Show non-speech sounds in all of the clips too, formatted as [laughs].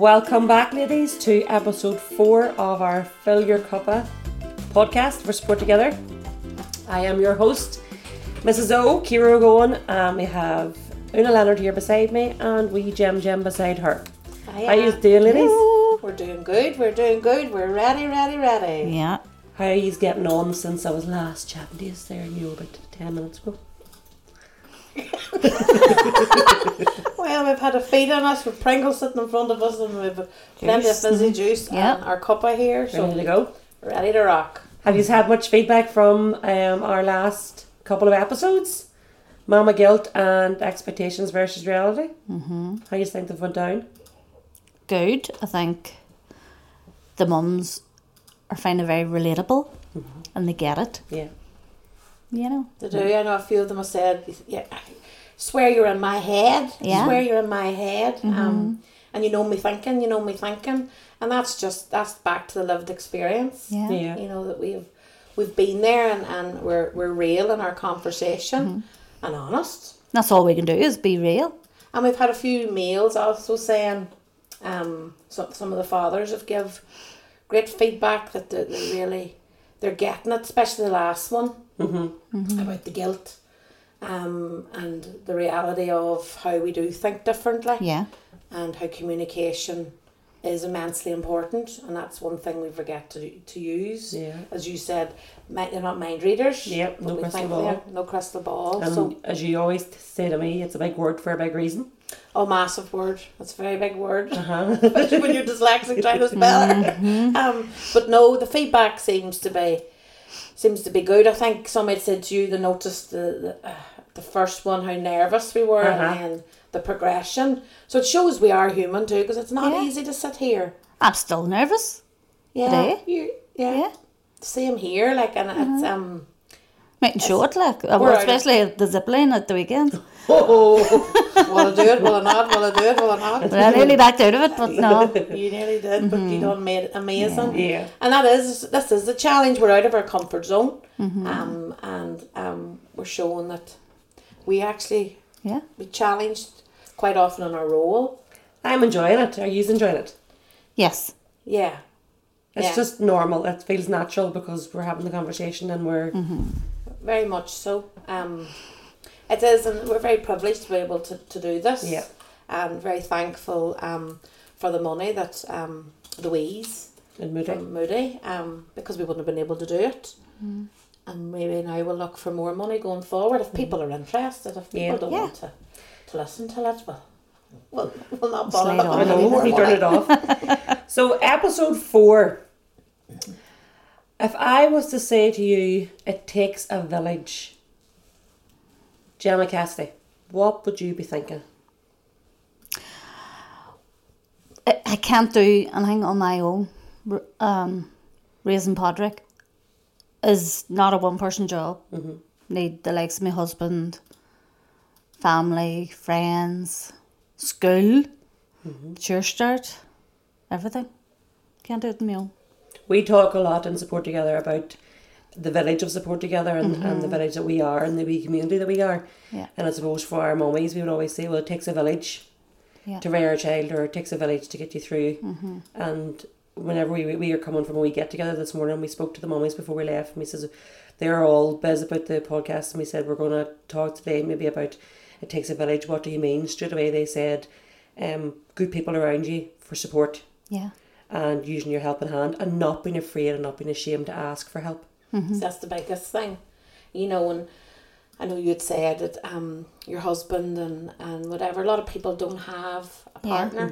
Welcome back, ladies, to episode four of our Fill Your Cuppa podcast for Support Together. I am your host, Mrs. O, Ciara Ogoin, and we have Una Leonard here beside me and we Jem Jem beside her. How you doing, ladies? We're doing good. We're doing good. We're ready, ready, ready. Yeah. How are you getting on since I was last chatting to you there, you know, about 10 minutes ago? Well, we've had a feed on us with Pringles sitting in front of us, and we've plenty of Juice. fizzy juice Yeah. and our cuppa here, so Ready to go? ready to rock. Have you had much feedback from um, our last couple of episodes? Mama guilt and expectations versus reality. Mm-hmm. How do you think they've went down? Good. I think the mums are finding it very relatable and they get it. Yeah. You know. They do. I know a few of them have said, "Yeah, I swear you're in my head. Yeah. Swear you're in my head." Um, and you know me thinking. You know me thinking, and that's just that's back to the lived experience. Yeah. Yeah. You know that we've we've been there, and, and we're we're real in our conversation and honest. That's all we can do is be real. And we've had a few mails also saying, um, some some of the fathers have give great feedback that they, they really they're getting it, especially the last one about the guilt, um, and the reality of how we do think differently, Yeah. and how communication is immensely important, and that's one thing we forget to to use. Yeah. As you said, mi- they're not mind readers. Yep, no crystal think ball. No crystal ball. And so as you always say to me, it's a big word for a big reason. Oh, massive word. That's a very big word. Uh-huh. [laughs] Especially when you're dyslexic trying to spell it. Um, but no, the feedback seems to be seems to be good. I think somebody said to you they noticed the the, uh, the first one how nervous we were Uh-huh. and then the progression. So it shows we are human too because it's not Yeah. easy to sit here. I'm still nervous. Yeah. Today? You, yeah. Yeah. Same here. Like and it's um. Mightn't show it like uh, well, out especially at the zip line at the weekend. Oh, Will I do it? Will I not? Will I do it? Will I not? I nearly backed out of it, but no. [laughs] You nearly did, but you done made it amazing. Yeah. And that is this is the challenge. We're out of our comfort zone, um, and um, we're showing that we actually Yeah. be challenged quite often in our role. I'm enjoying it. Are you enjoying it? Yes. Yeah, It's Yeah. just normal. It feels natural because we're having the conversation and we're very much so. Um, it is, and we're very privileged to be able to, to do this. Yeah. and very thankful um, for the money that um, Louise in moody. from Moody, um, because we wouldn't have been able to do it. And maybe now we'll look for more money going forward if people are interested. If people Yeah. don't Yeah. want to, to listen to it, well, we'll, we'll not bother. on. [laughs] I know, more we turn it off. [laughs] so, episode four. If I was to say to you, it takes a village, Gemma Cassidy, what would you be thinking? I, I can't do anything on my own. Um, raising Podrick is not a one person job. Need the likes of my husband, family, friends, school, church start, everything. Can't do it on my own. We talk a lot in Support Together about the village of Support Together and, and the village that we are and the wee community that we are. Yeah. And I suppose for our mummies, we would always say, well, it takes a village Yeah. to rear a child or it takes a village to get you through. And whenever we, we were coming from a wee get together this morning, we spoke to the mummies before we left and we says they're all buzz about the podcast and we said we're going to talk today maybe about it takes a village. What do you mean? Straight away they said um, good people around you for support Yeah. And using your helping hand and not being afraid and not being ashamed to ask for help. That's the biggest thing, you know. And I know you'd said that um, your husband and, and whatever. A lot of people don't have a Yeah. partner.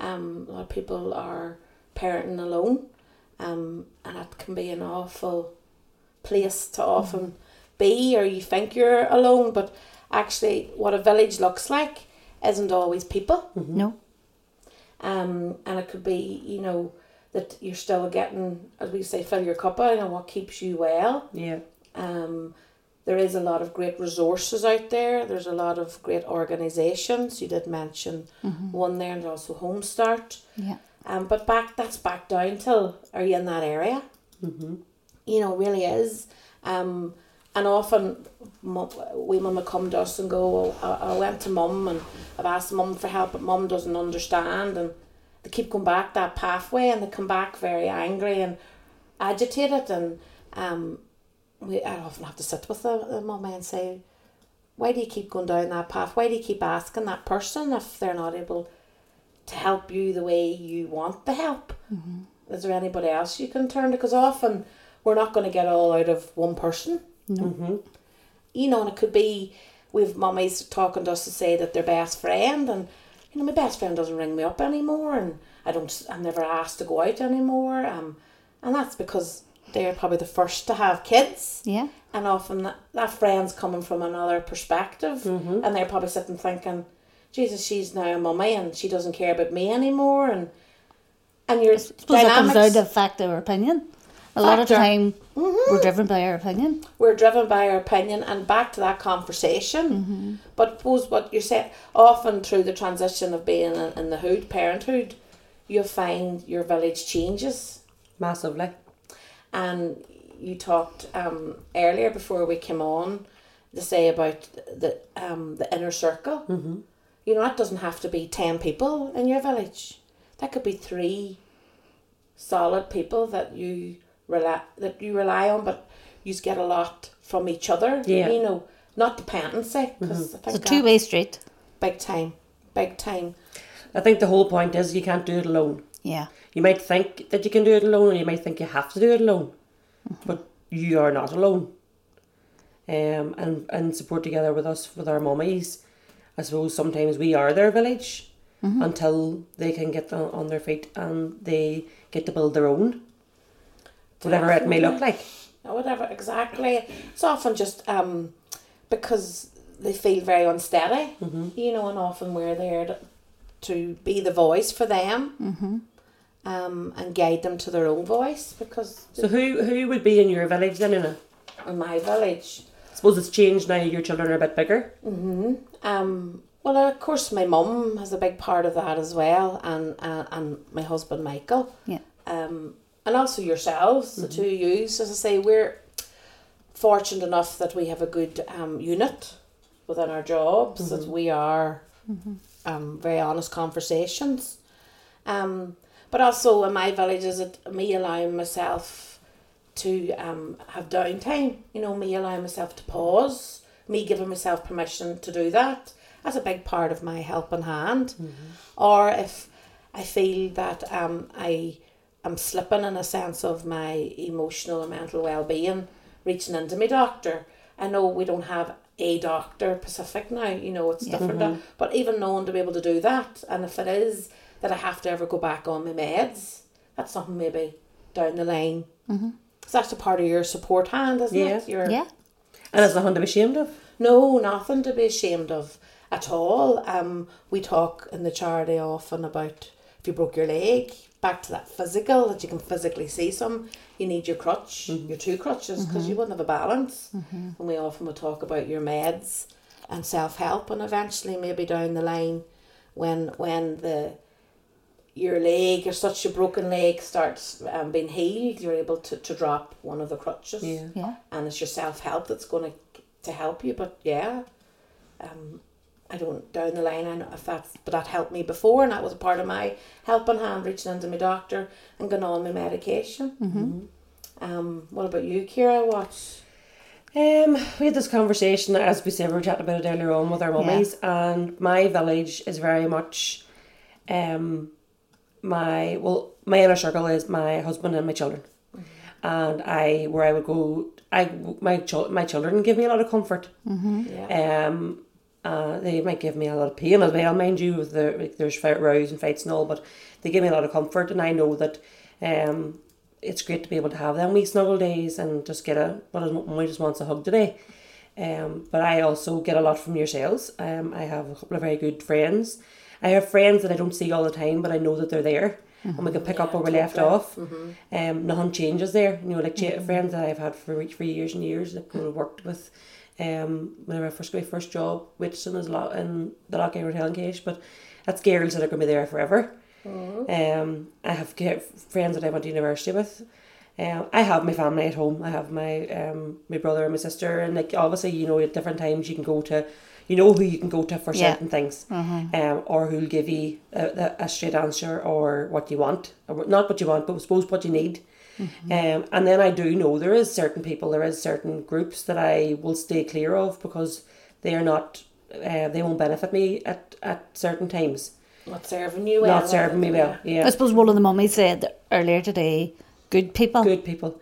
Um, a lot of people are parenting alone, um, and that can be an awful place to often be, or you think you're alone, but actually, what a village looks like isn't always people. No. Um, and it could be, you know, that you're still getting, as we say, fill your cup out and what keeps you well. Yeah. Um, there is a lot of great resources out there. There's a lot of great organisations. You did mention one there, and also Home Start. Yeah. Um, but back that's back down till are you in that area? Mm-hmm. You know, really is. Um, and often we mum would come to us and go, well, I, I went to mum and I've asked mum for help, but mum doesn't understand. And they keep going back that pathway and they come back very angry and agitated and um, we I often have to sit with the, the mummy and say, why do you keep going down that path? Why do you keep asking that person if they're not able to help you the way you want the help? Is there anybody else you can turn to? Because often we're not going to get all out of one person. You know, and it could be we've mummies talking to us to say that their best friend and you know my best friend doesn't ring me up anymore and I don't I'm never asked to go out anymore um and that's because they're probably the first to have kids Yeah. and often that, that friend's coming from another perspective and they're probably sitting thinking Jesus she's now a mummy and she doesn't care about me anymore and and your suppose that comes dynamics down to fact or opinion. A lot of the Factor. time, we're driven by our opinion. we're driven by our opinion and back to that conversation. But suppose what you said often through the transition of being in, in the hood, parenthood, you'll find your village changes. Massively. And you talked um, earlier before we came on to say about the um, the inner circle. Mm-hmm. You know, that doesn't have to be 10 people in your village. That could be three solid people that you rely that you rely on, but you get a lot from each other. Yeah. You know, not dependency because mm-hmm. I think It's a two way street. big time, big time. I think the whole point is you can't do it alone. Yeah. You might think that you can do it alone, and you might think you have to do it alone, mm-hmm. but you are not alone. Um, and and support together with us with our mummies. I suppose sometimes we are their village mm-hmm. until they can get on, on their feet and they get to build their own, whatever it may look like. whatever exactly it's often just um because they feel very unsteady you know and often we're there to, to be the voice for them um and guide them to their own voice because So who who would be in your village then? Una? in my village I suppose it's changed now. Your children are a bit bigger. Mhm. um well of course my mum has a big part of that as well and uh, and my husband michael Yeah. um, and also yourselves, the two yous. As I say, we're fortunate enough that we have a good um, unit within our jobs, that we are um, very honest conversations. Um, but also in my village, is it me allowing myself to um, have downtime, you know, me allowing myself to pause, me giving myself permission to do that. That's a big part of my helping hand. Or if I feel that um, I am slipping in a sense of my emotional and mental well being, reaching into my doctor. I know we don't have a doctor Pacific now, you know, it's different. doc- But even knowing to be able to do that, and if it is that I have to ever go back on my meds, that's something maybe down the line. Mm-hmm. So that's a part of your support hand, isn't Yeah. it? Your, Yeah. And it's nothing to be ashamed of. no, nothing to be ashamed of at all. Um, we talk in the charity often about if you broke your leg, back to that physical, that you can physically see some, you need your crutch, your two crutches, because you wouldn't have a balance. And we often would talk about your meds and self help, and eventually, maybe down the line, when when the your leg or such a broken leg starts um, being healed, you're able to, to drop one of the crutches Yeah. Yeah. and it's your self help that's going to to help you. But yeah, um, I don't down the line. I know if that's but that helped me before, and that was a part of my helping hand, reaching into my doctor and going on my medication. Mm-hmm. Um, what about you, Ciara? What? Um, we had this conversation as we said we were chatting about it earlier on with our mummies, and my village is very much, um, my well, my inner circle is my husband and my children, and I where I would go, I my my children give me a lot of comfort. Yeah. Um, uh, they might give me a lot of pain as well, mind you, with the like, there's rows and fights and all, but they give me a lot of comfort, and I know that, um, it's great to be able to have them wee snuggle days and just get a what is mummy just wants a hug today. Um, but I also get a lot from yourselves. Um, I have a couple of very good friends. I have friends that I don't see all the time, but I know that they're there, and we can pick up where we left off. Um, nothing changes there. You know, like cha- friends that I've had for for years and years that I worked with. Um, whenever I first got my first job, Witchton is a lot in the Lockyer Hotel in Cage, but that's girls that are going to be there forever. Um, I have friends that I went to university with. Um, I have my family at home. I have my um my brother and my sister, and like obviously you know at different times you can go to you know who you can go to for Yeah. certain things, um, or who'll give you a, a, a straight answer or what you want, or not what you want, but I suppose what you need. Um, and then I do know there is certain people, there is certain groups that I will stay clear of because they are not, uh, they won't benefit me at, at certain times. Not serving you well. not serving me well. yeah. I suppose one of the mummies said earlier today, good people. good people.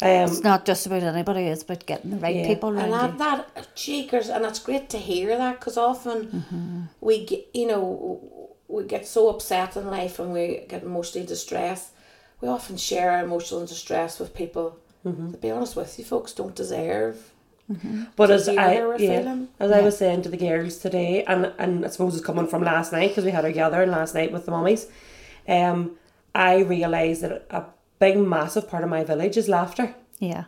Um, It's not just about anybody, it's about getting the right Yeah. people And around that, you. that cheekers, and it's great to hear that because often we get, you know, we get so upset in life and we get emotionally distressed. We often share our emotional distress with people. Mm-hmm. To be honest with you, folks don't deserve. Mm-hmm. But as I how we're yeah, as I was saying to the girls today, and and I suppose it's coming from last night because we had our gathering last night with the mummies. Um, I realised that a big massive part of my village is laughter Yeah.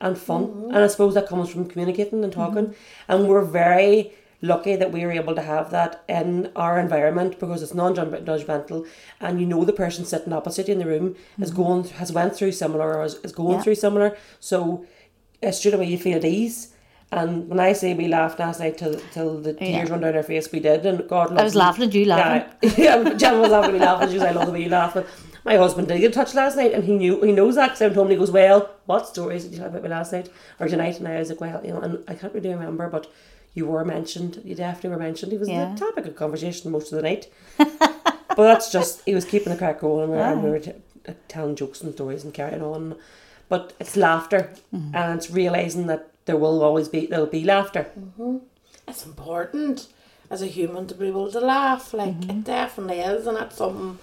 and fun, mm-hmm. and I suppose that comes from communicating and talking. And we're very lucky that we are able to have that in our environment because it's non-judgmental, and you know the person sitting opposite you in the room is going has went through similar or is, is going Yeah. through similar. So uh, straight away you feel at ease. And when I say we laughed last night till till the tears run down our face, we did, and God I was laughing at you laughing. [laughs] Yeah, yeah Jen was laughing at me laughing. She was, I love the way you laugh. But my husband did get a touch last night, and he knew he knows that. Because I went home and he goes, "Well, what stories did you have about me last night or tonight?" And I was like, "Well, you know," and I can't really remember, but you were mentioned. You definitely were mentioned. He was Yeah. the topic of conversation most of the night. [laughs] but that's just he was keeping the crack going, and we were, and we were t- telling jokes and stories and carrying on. But it's laughter, Mm-hmm. and it's realizing that there will always be there'll be laughter. Mm-hmm. It's important as a human to be able to laugh. Like it mm-hmm. definitely is, and that's something.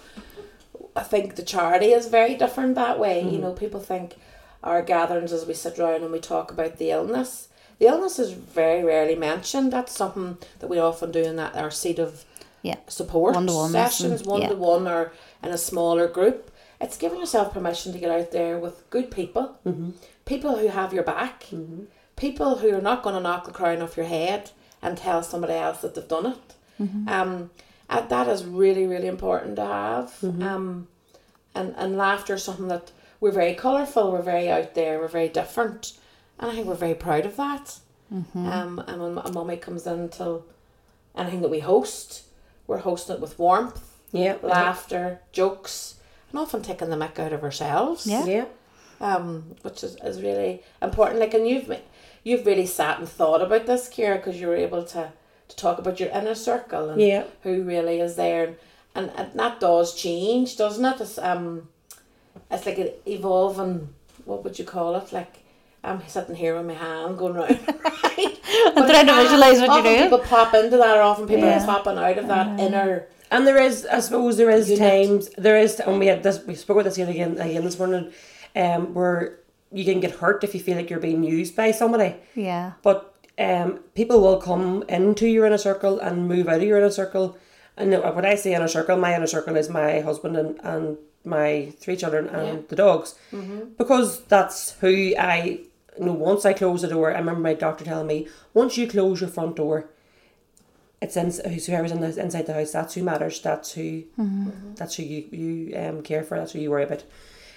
I think the charity is very different that way. You mm-hmm. know, people think our gatherings as we sit around and we talk about the illness. The illness is very rarely mentioned. That's something that we often do in that our seat of Yeah. support One-to-ones sessions, one to one or in a smaller group. It's giving yourself permission to get out there with good people, mm-hmm. people who have your back, mm-hmm. people who are not going to knock the crown off your head and tell somebody else that they've done it. Mm-hmm. Um, and that is really, really important to have. Um, and, and laughter is something that we're very colourful, we're very out there, we're very different. And I think we're very proud of that. Um, and when a mummy comes into anything that we host, we're hosting it with warmth, Yeah, laughter, jokes, and often taking the mick out of ourselves. Yeah. yeah. Um, which is, is really important. Like, and you've you've really sat and thought about this, Ciara, because you were able to to talk about your inner circle and Yeah. who really is there, and, and that does change, doesn't it? It's um, it's like an evolving. What would you call it? Like. I'm sitting here with my hand going round. [laughs] [laughs] right? I'm trying to visualise what you're often doing. people pop into that, or often people Yeah. are popping out of that inner. And there is, I suppose, there is Unit. times there is, and we had this, we spoke about this yet again again this morning, um, where you can get hurt if you feel like you're being used by somebody. Yeah. But um, people will come into your inner circle and move out of your inner circle. And when I say inner circle, my inner circle is my husband and, and my three children and Yeah. the dogs, because that's who I. You know, once I close the door, I remember my doctor telling me, once you close your front door, it's in, whoever's in the, inside the house. That's who matters. That's who. That's who you you um care for. That's who you worry about.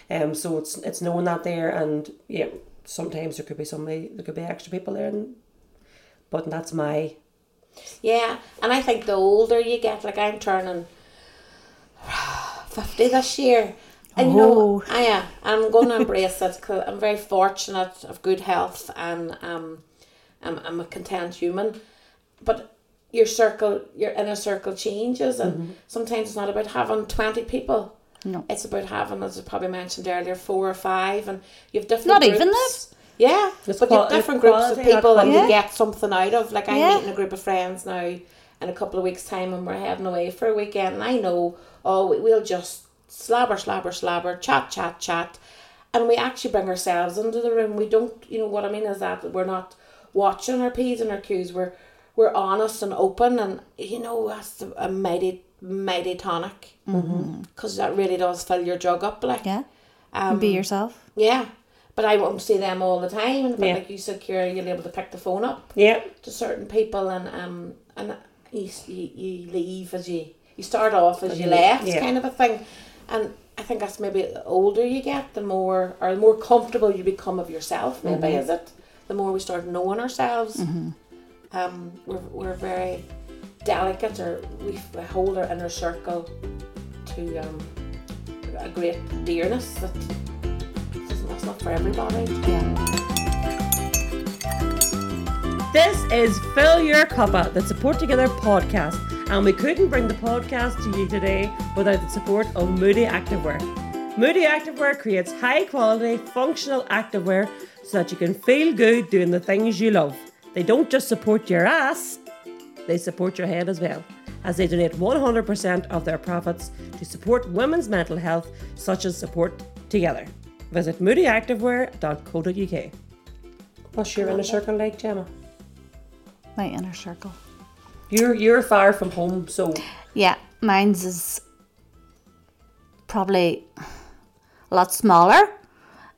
Um. So it's it's knowing that there, and yeah, sometimes there could be somebody, there could be extra people there, and, but that's my Yeah, and I think the older you get, like I'm turning fifty this year, and you know, Oh. I am. I'm going to embrace it because I'm very fortunate of good health and um, I'm I'm a content human, but your circle, your inner circle changes, and sometimes it's not about having twenty people. No. It's about having, as I probably mentioned earlier, four or five, and you have different. Not even groups. Yeah, It's but you have different groups of people that you quantity. get something out of. Like I'm Yeah. meeting a group of friends now in a couple of weeks' time, and we're heading away for a weekend. And I know, oh, we'll just slabber, slabber, slabber, chat, chat, chat, and we actually bring ourselves into the room. We don't, you know, what I mean is that we're not watching our p's and our q's. We're we're honest and open, and you know that's a mighty, mighty tonic because that really does fill your jug up. Like Yeah. um, Be yourself. yeah. But I won't see them all the time, and Yeah. like you said, Ciara, you'll be able to pick the phone up yeah. to certain people, and um, and you you, you leave as you you start off as you you- left, yeah. kind of a thing, and I think that's maybe the older you get, the more or the more comfortable you become of yourself. Maybe Mm-hmm. is it? The more we start knowing ourselves, um, we're, we're very delicate, or we we hold our inner circle to um, a great dearness that that's not for everybody. Yeah. This is Fill Your Cuppa, the Support Together podcast, and we couldn't bring the podcast to you today without the support of Moody Activewear. Moody Activewear creates high quality, functional activewear so that you can feel good doing the things you love. They don't just support your ass, they support your head as well, as they donate 100% of their profits to support women's mental health, such as Support Together. Visit moodyactivewear.co.uk. What's your inner circle like, Gemma? My inner circle. You're you're far from home, so Yeah, mine's is probably a lot smaller.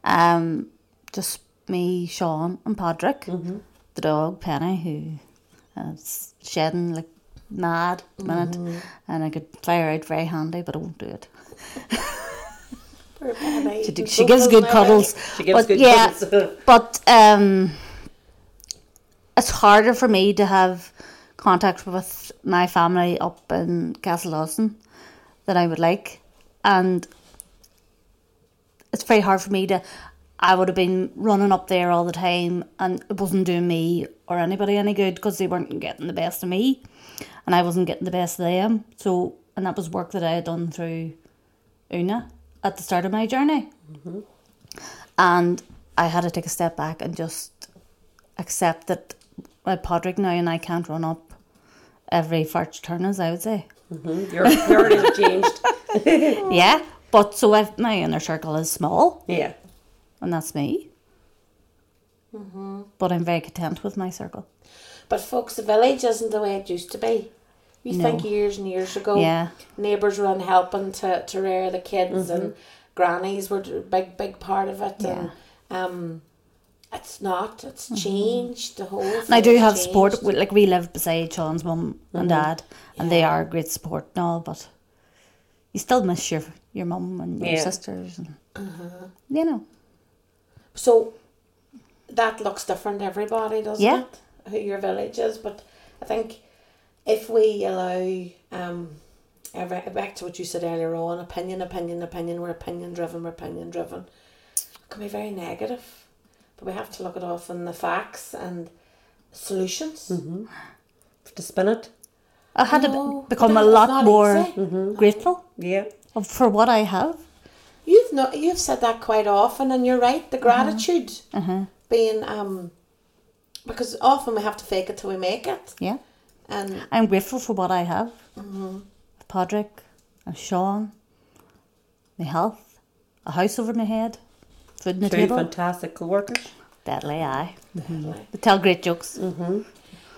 Um, just me, Sean, and Patrick, the dog Penny, who is shedding like mad at the minute, and I could fly her out very handy, but I won't do it. She, do- she gives good cuddles, she gives but good yeah, cuddles. [laughs] but um, it's harder for me to have contact with my family up in Castledawson than I would like, and it's very hard for me to. I would have been running up there all the time, and it wasn't doing me or anybody any good because they weren't getting the best of me, and I wasn't getting the best of them. So, and that was work that I had done through Una at the start of my journey. Mm-hmm. And I had to take a step back and just accept that my Patrick now and I can't run up every first turn, as I would say. your priorities have changed. [laughs] Yeah, but so I've, my inner circle is small, Yeah. and that's me. Mhm. But I'm very content with my circle. But folks, the village isn't the way it used to be. You No. think years and years ago, Yeah. neighbours were in helping to, to rear the kids and grannies were a big, big part of it. And um, it's not. It's mm-hmm. changed. The whole And I do have support. we- Like we live beside Sean's mum and mm-hmm. dad, and they are great support and all. But you still miss your your mum and your Yeah. sisters, and mm-hmm. you know. So that looks different everybody, doesn't Yeah. it? Who your village is. But I think if we allow um back to what you said earlier on, opinion, opinion, opinion, we're opinion driven, we're opinion driven. It can be very negative. But we have to look at often the facts and solutions. To spin it. I had No, to become a lot not more easy. grateful Yeah. for what I have. You've not you've said that quite often and you're right, the gratitude Uh-huh. being um because often we have to fake it till we make it. Yeah, And I'm grateful for what I have. Mm-hmm. Patrick and Sean, my health, a house over my head, food on the Two table. fantastic co-workers. Deadly eye. Deadly. They tell great jokes. [laughs] I don't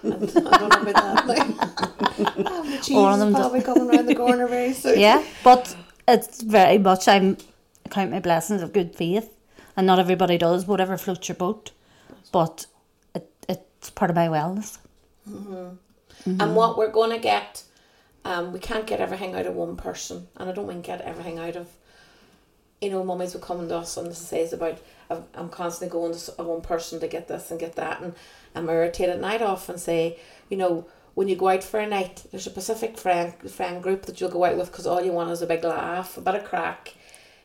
know about that. Like, [laughs] oh, the cheese [laughs] All of is them do- probably coming around the corner very soon. Yeah, but it's very much I'm I count my blessings of good faith, and not everybody does. Whatever floats your boat, but it it's part of my wellness. Mhm. And what we're going to get, um, we can't get everything out of one person. And I don't mean get everything out of, you know, mummies will come to us and says about, I'm I'm constantly going to one person to get this and get that. And I'm irritated. And I'd often say, you know, when you go out for a night, there's a specific friend friend group that you'll go out with because all you want is a big laugh, a bit of crack,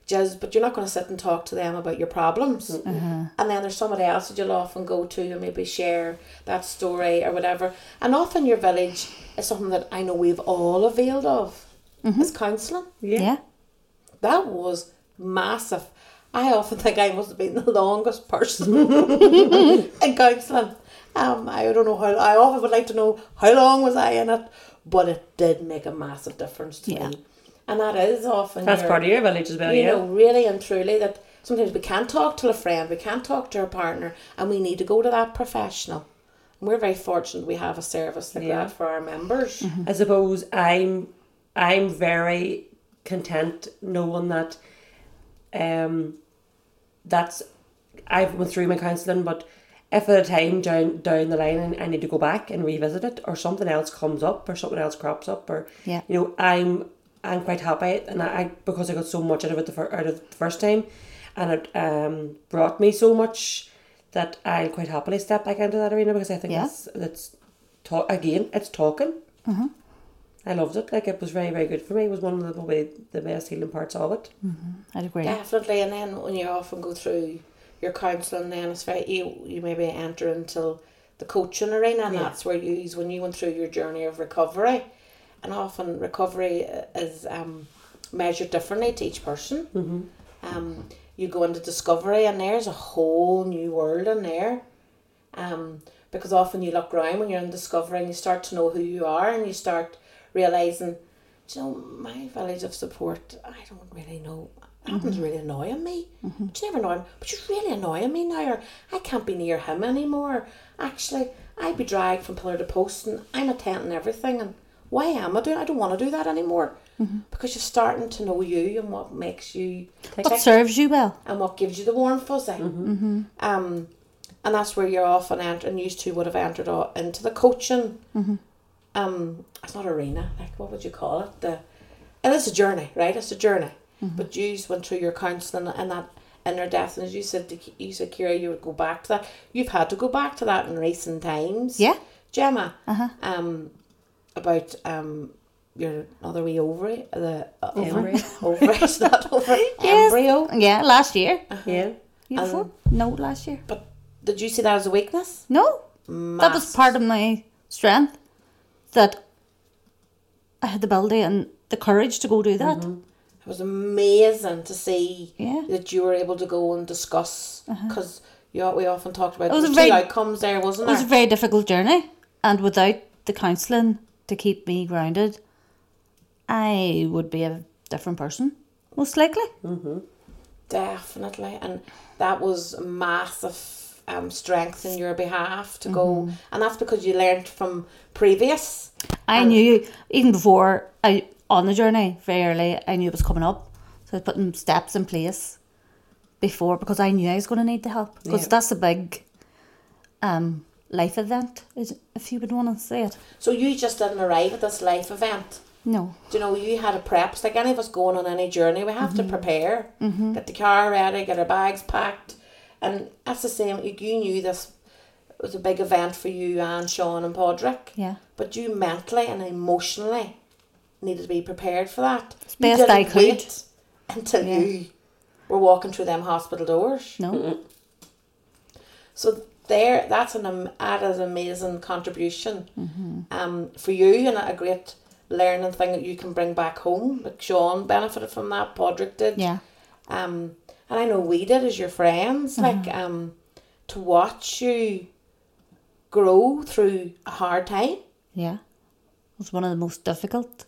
jazz, but you're not going to sit and talk to them about your problems. Uh-huh. And then there's somebody else that you'll often go to and maybe share that story or whatever. And often your village is something that I know we've all availed of. Mm-hmm. Is counselling. Yeah. Yeah, That was massive. I often think I must have been the longest person [laughs] in counselling. Um, I don't know how. I often would like to know how long was I in it, but it did make a massive difference to Yeah. me. And that is often That's your- part of your village as well, you yeah. know, really and truly that sometimes we can't talk to a friend, we can't talk to a partner, and we need to go to that professional. And we're very fortunate we have a service like Yeah. that for our members. I suppose I'm I'm very content knowing that um that's I've went through my counselling but if at a time down down the line I need to go back and revisit it or something else comes up or something else crops up or Yeah. you know I'm I'm quite happy and I because I got so much out of it the fir- out of the first time and it um brought me so much that I'll quite happily step back into that arena because I think Yeah. that's that's talk again. It's talking. I loved it. Like it was very very good for me. It was one of the probably the best healing parts of it. I'd agree. Definitely, and then when you often go through your counselling, then it's very you, you maybe enter into the coaching arena, and Yeah. that's where you use when you went through your journey of recovery, and often recovery is um, measured differently to each person. Mm-hmm. Um, you go into discovery, and there's a whole new world in there. Um, because often you look around when you're in discovery, and you start to know who you are, and you start realizing, "Do you know, my village of support, I don't really know. Adam's mm-hmm. really annoying me. Mm-hmm. But you never know him. But you're really annoying me now, or I can't be near him anymore. Actually, I'd be dragged from pillar to post, and I'm attending everything. And why am I doing? I don't want to do that anymore. Mm-hmm. Because you're starting to know you and what makes you What tick serves you well? and what gives you the warm fuzzy. Um, and that's where you're often entering. Used to would have entered o- into the coaching. Um, it's not arena. Like what would you call it? The it is a journey, right? It's a journey. But you just went through your counselling and that inner death, and as you said, to, you said, Ciara, you would go back to that. You've had to go back to that in recent times. Yeah. Gemma. Uh-huh. Um, about um your other wee ovary, the uh, ovary, ovary, [laughs] is that over Yes. embryo. Yeah, last year. Yeah. Year Um. No, last year. But did you see that as a weakness? No. That was part of my strength. That I had the ability and the courage to go do that. Mm-hmm. It was amazing to see Yeah. that you were able to go and discuss uh-huh. because you we often talked about It was a very- outcomes there, wasn't It It was a very difficult journey, and without the counselling to keep me grounded, I would be a different person, most likely. Mm-hmm. Definitely, and that was massive um, strength in your behalf to go, Mm-hmm. and that's because you learned from previous. I And- knew even before I on the journey very early. I knew it was coming up, so I was putting steps in place before because I knew I was going to need the help because Yeah. that's a big um life event, if you would want to say it. So you just didn't arrive at this life event. No, Do you know you had a prep? It's like any of us going on any journey, we have Mm-hmm. to prepare, get the car ready, get our bags packed, and that's the same. You, knew this was a big event for you and Sean and Podrick. yeah, But you mentally and emotionally needed to be prepared for that. As You best I could. until Yeah. you were walking through them hospital doors. no, So there, that's an am- added amazing contribution Mm-hmm. um, for you and a great learning thing that you can bring back home. Like Sean benefited from that, Podrick did. yeah, Um, and I know we did as your friends, uh-huh. like um, to watch you grow through a hard time. yeah. It was one of the most difficult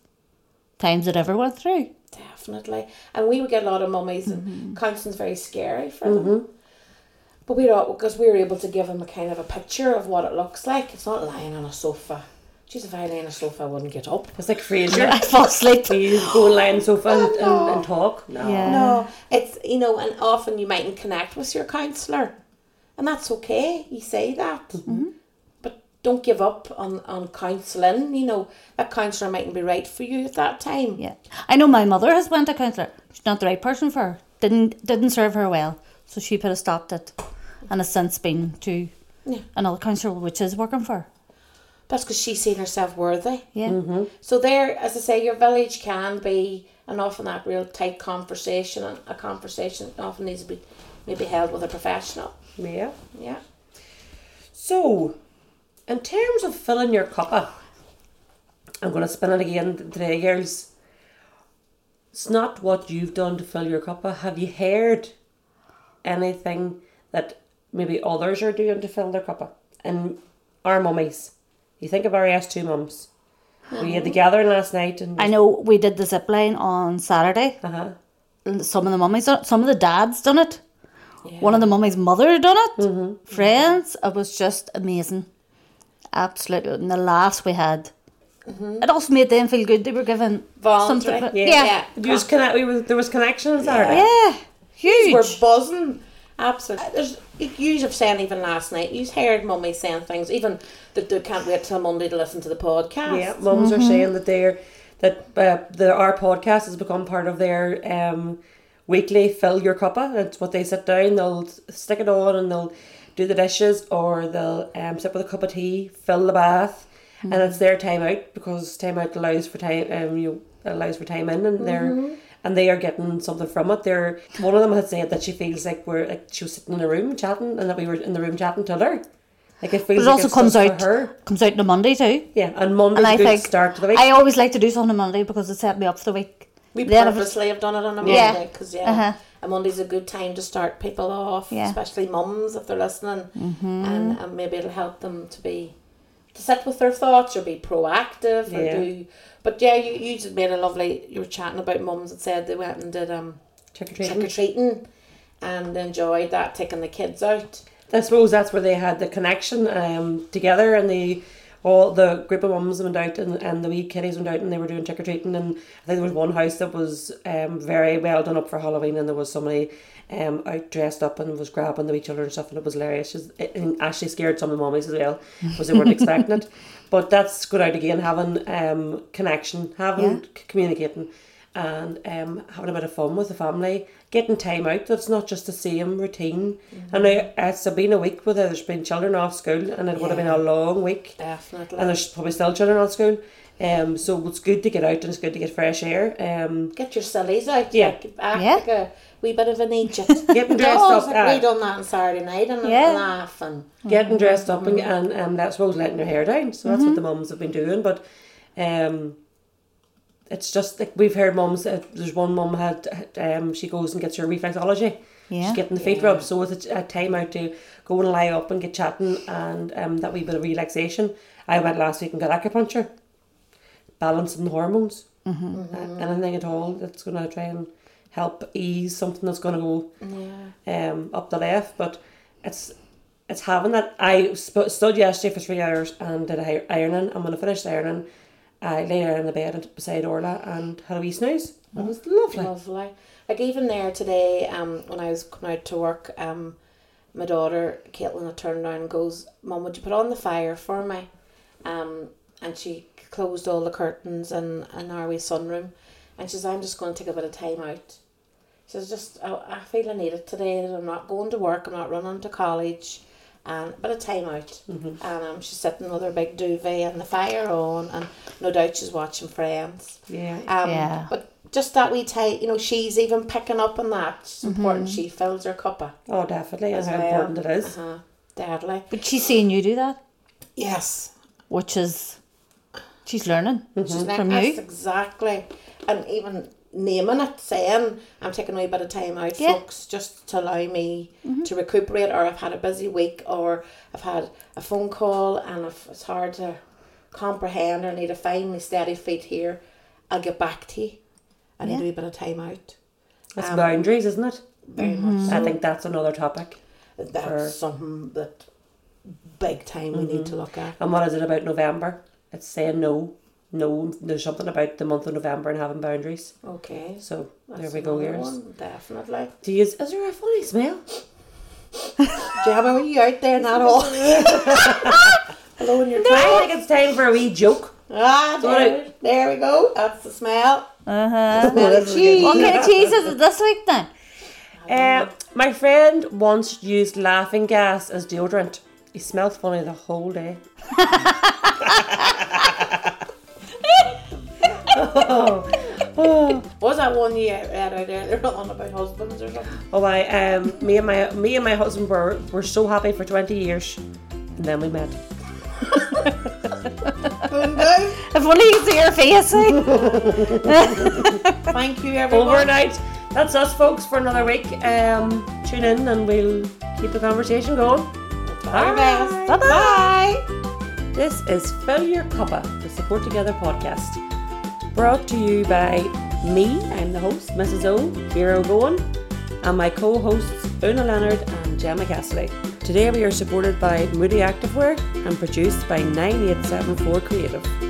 times I'd ever went through. Definitely. And we would get a lot of mummies, and mm-hmm. counseling's very scary for them. Mm-hmm. But we all because we were able to give them a kind of a picture of what it looks like. It's not lying on a sofa. Jeez, if I lay on a sofa, I wouldn't get up. It's like Frasier. [laughs] I fall asleep. you go and lie on the sofa and, oh, and, no. and talk. No. Yeah. No, it's you know, and often you mightn't connect with your counsellor, and that's okay. You say that, mm-hmm. but don't give up on on counselling. You know, that counsellor mightn't be right for you at that time. Yeah, I know my mother has went to a counsellor. She's not the right person for her. Didn't didn't serve her well, so she put a stop to it, and has since been to Yeah. another counsellor, which is working for her. That's because she's seen herself worthy. Yeah, mm-hmm. So there, as I say, your village can be, and often that real tight conversation, and a conversation often needs to be maybe held with a professional. Yeah. Yeah. So, in terms of filling your cup cuppa, I'm going to spin it again today, girls. It's not what you've done to fill your cuppa. Ah. Have you heard anything that maybe others are doing to fill their cuppa? Ah? And our mummies. You think of our S2 mums. We had the gathering last night and I know we did the zip line on Saturday. uh-huh. and Some of the mummies, done, some of the dads done it. yeah. One of the mummies' mother done it. Mhm. Friends, it was just amazing. Absolutely, and the laughs we had. Mhm. It also made them feel good. They were given Voluntary. something. Yeah. Yeah, Yeah. There was, we were, there was connection on Saturday. yeah, huge. We're buzzing. Absolutely. There's, you have saying even last night, You've heard mummy saying things, even that they can't wait till Monday to listen to the podcast. Yeah, mums are saying that they're that uh, the our podcast has become part of their um weekly fill your cuppa. It's what they sit down, they'll stick it on, and they'll do the dishes, or they'll um sit with a cup of tea, fill the bath, and it's their time out because time out allows for time um you know, allows for time in and they're and they are getting something from it. They're one of them had said that she feels like we're like she was sitting in a room chatting and that we were in the room chatting to her. Like it feels But it like also it's comes out her. comes out on a Monday too. Yeah, and Monday's And a I good think start to the week. I always like to do something on a Monday because it set me up for the week. We Then if it's- purposely have done it on a Yeah. Monday because yeah, Uh-huh. a Monday's a good time to start people off, Yeah. especially mums if they're listening, Mm-hmm. and, and maybe it'll help them to be to sit with their thoughts or be proactive or Yeah. do. But yeah, you you just made a lovely. You were chatting about mums that said they went and did um Trick or trick treating. or treating, and enjoyed that taking the kids out. I suppose that's where they had the connection um, together, and the all the group of mums went out, and, and the wee kiddies went out, and they were doing trick or treating. And I think there was one house that was um, very well done up for Halloween, and there was somebody um, out dressed up and was grabbing the wee children and stuff, and it was hilarious. She's- It, actually scared some of the mummies as well, because they weren't [laughs] expecting it. But that's good out again, having um, connection, having Yeah. c- communicating, and um, having a bit of fun with the family, getting time out. That's not just the same routine. And now it's been a week where there's been children off school, and it would have been a long week, Definitely. and there's probably still children off school. Um, so it's good to get out and it's good to get fresh air. Um, Get your sillies out. Yeah. Like, act Yeah. like a wee bit of an Egypt. [laughs] Getting dressed up, like uh, we done that on Saturday night and Yeah. a laugh and getting dressed up and and um, that's suppose letting your hair down. So that's what the mums have been doing. But um, it's just like we've heard mums. Uh, there's one mum had um, she goes and gets her reflexology. Yeah. She's getting the feet Yeah. rubbed, so it's a, a time out to go and lie up and get chatting and um, that wee bit of relaxation. I went last week and got acupuncture, balancing the hormones. Mm-hmm. Uh, anything at all that's going to try and help ease something that's going to go yeah. um, up the left, but it's it's having that. I sp- stood yesterday for three hours and did i- ironing. I'm gonna finish the ironing. I lay there in the bed beside Orla and had a wee snooze. It was lovely. Lovely. Like even there today, um, when I was coming out to work, um, my daughter Caitlin had turned around and goes, "Mum, would you put on the fire for me?" Um, and she closed all the curtains and in our wee sunroom, and she says, "I'm just going to take a bit of time out." She says, "Just I, I feel I need it today. That I'm not going to work. I'm not running to college." And a bit of time out, and um, she's sitting with her big duvet and the fire on, and no doubt she's watching Friends. Yeah. Um, Yeah. But just that wee tight, you know, she's even picking up on that. It's important she fills her cuppa. Oh, definitely, as how well. important it is. Uh-huh. Deadly. But she's seeing you do that, Yes. which is she's learning She's like, from that's you. exactly. And even naming it, saying, I'm taking a bit of time out, Yeah. folks, just to allow me mm-hmm. to recuperate, or I've had a busy week, or I've had a phone call and if it's hard to comprehend or need to find my steady feet here, I'll get back to you. I need Yeah. a wee bit of time out. It's Um, boundaries, isn't it? Very mm-hmm. much so. I think that's another topic. That's for- something that big time we need to mm-hmm. look at. And what is it about November? It's saying no. No, there's something about the month of November and having boundaries. Okay. So That's there we go, another yours. Definitely. Do you, is there a funny smell? Do you have a wee out there [laughs] not all? [laughs] Hello in your [laughs] I think it's time for a wee joke. Ah, there, there we go. That's the smell. Uh huh. Smell of this is a good cheese. What kind of cheese is it this week then? Uh, my friend once used laughing gas as deodorant. He smelled funny the whole day. What was that one you had out there? They're on about husbands or something. Oh, I um, me and my me and my husband were were so happy for twenty years, and then we met. If only you see her face. eh? [laughs] Thank you, everyone. Overnight. That's us, folks, for another week. Um, tune in, and we'll keep the conversation going. Bye, best. Bye. Bye. This is Fill Your Cuppa, the Support Together podcast. Brought to you by me, I'm the host, Mrs. O, Hero Gowan, and my co hosts, Una Leonard and Gemma Cassidy. Today we are supported by Moody Activewear and produced by 9874 Creative.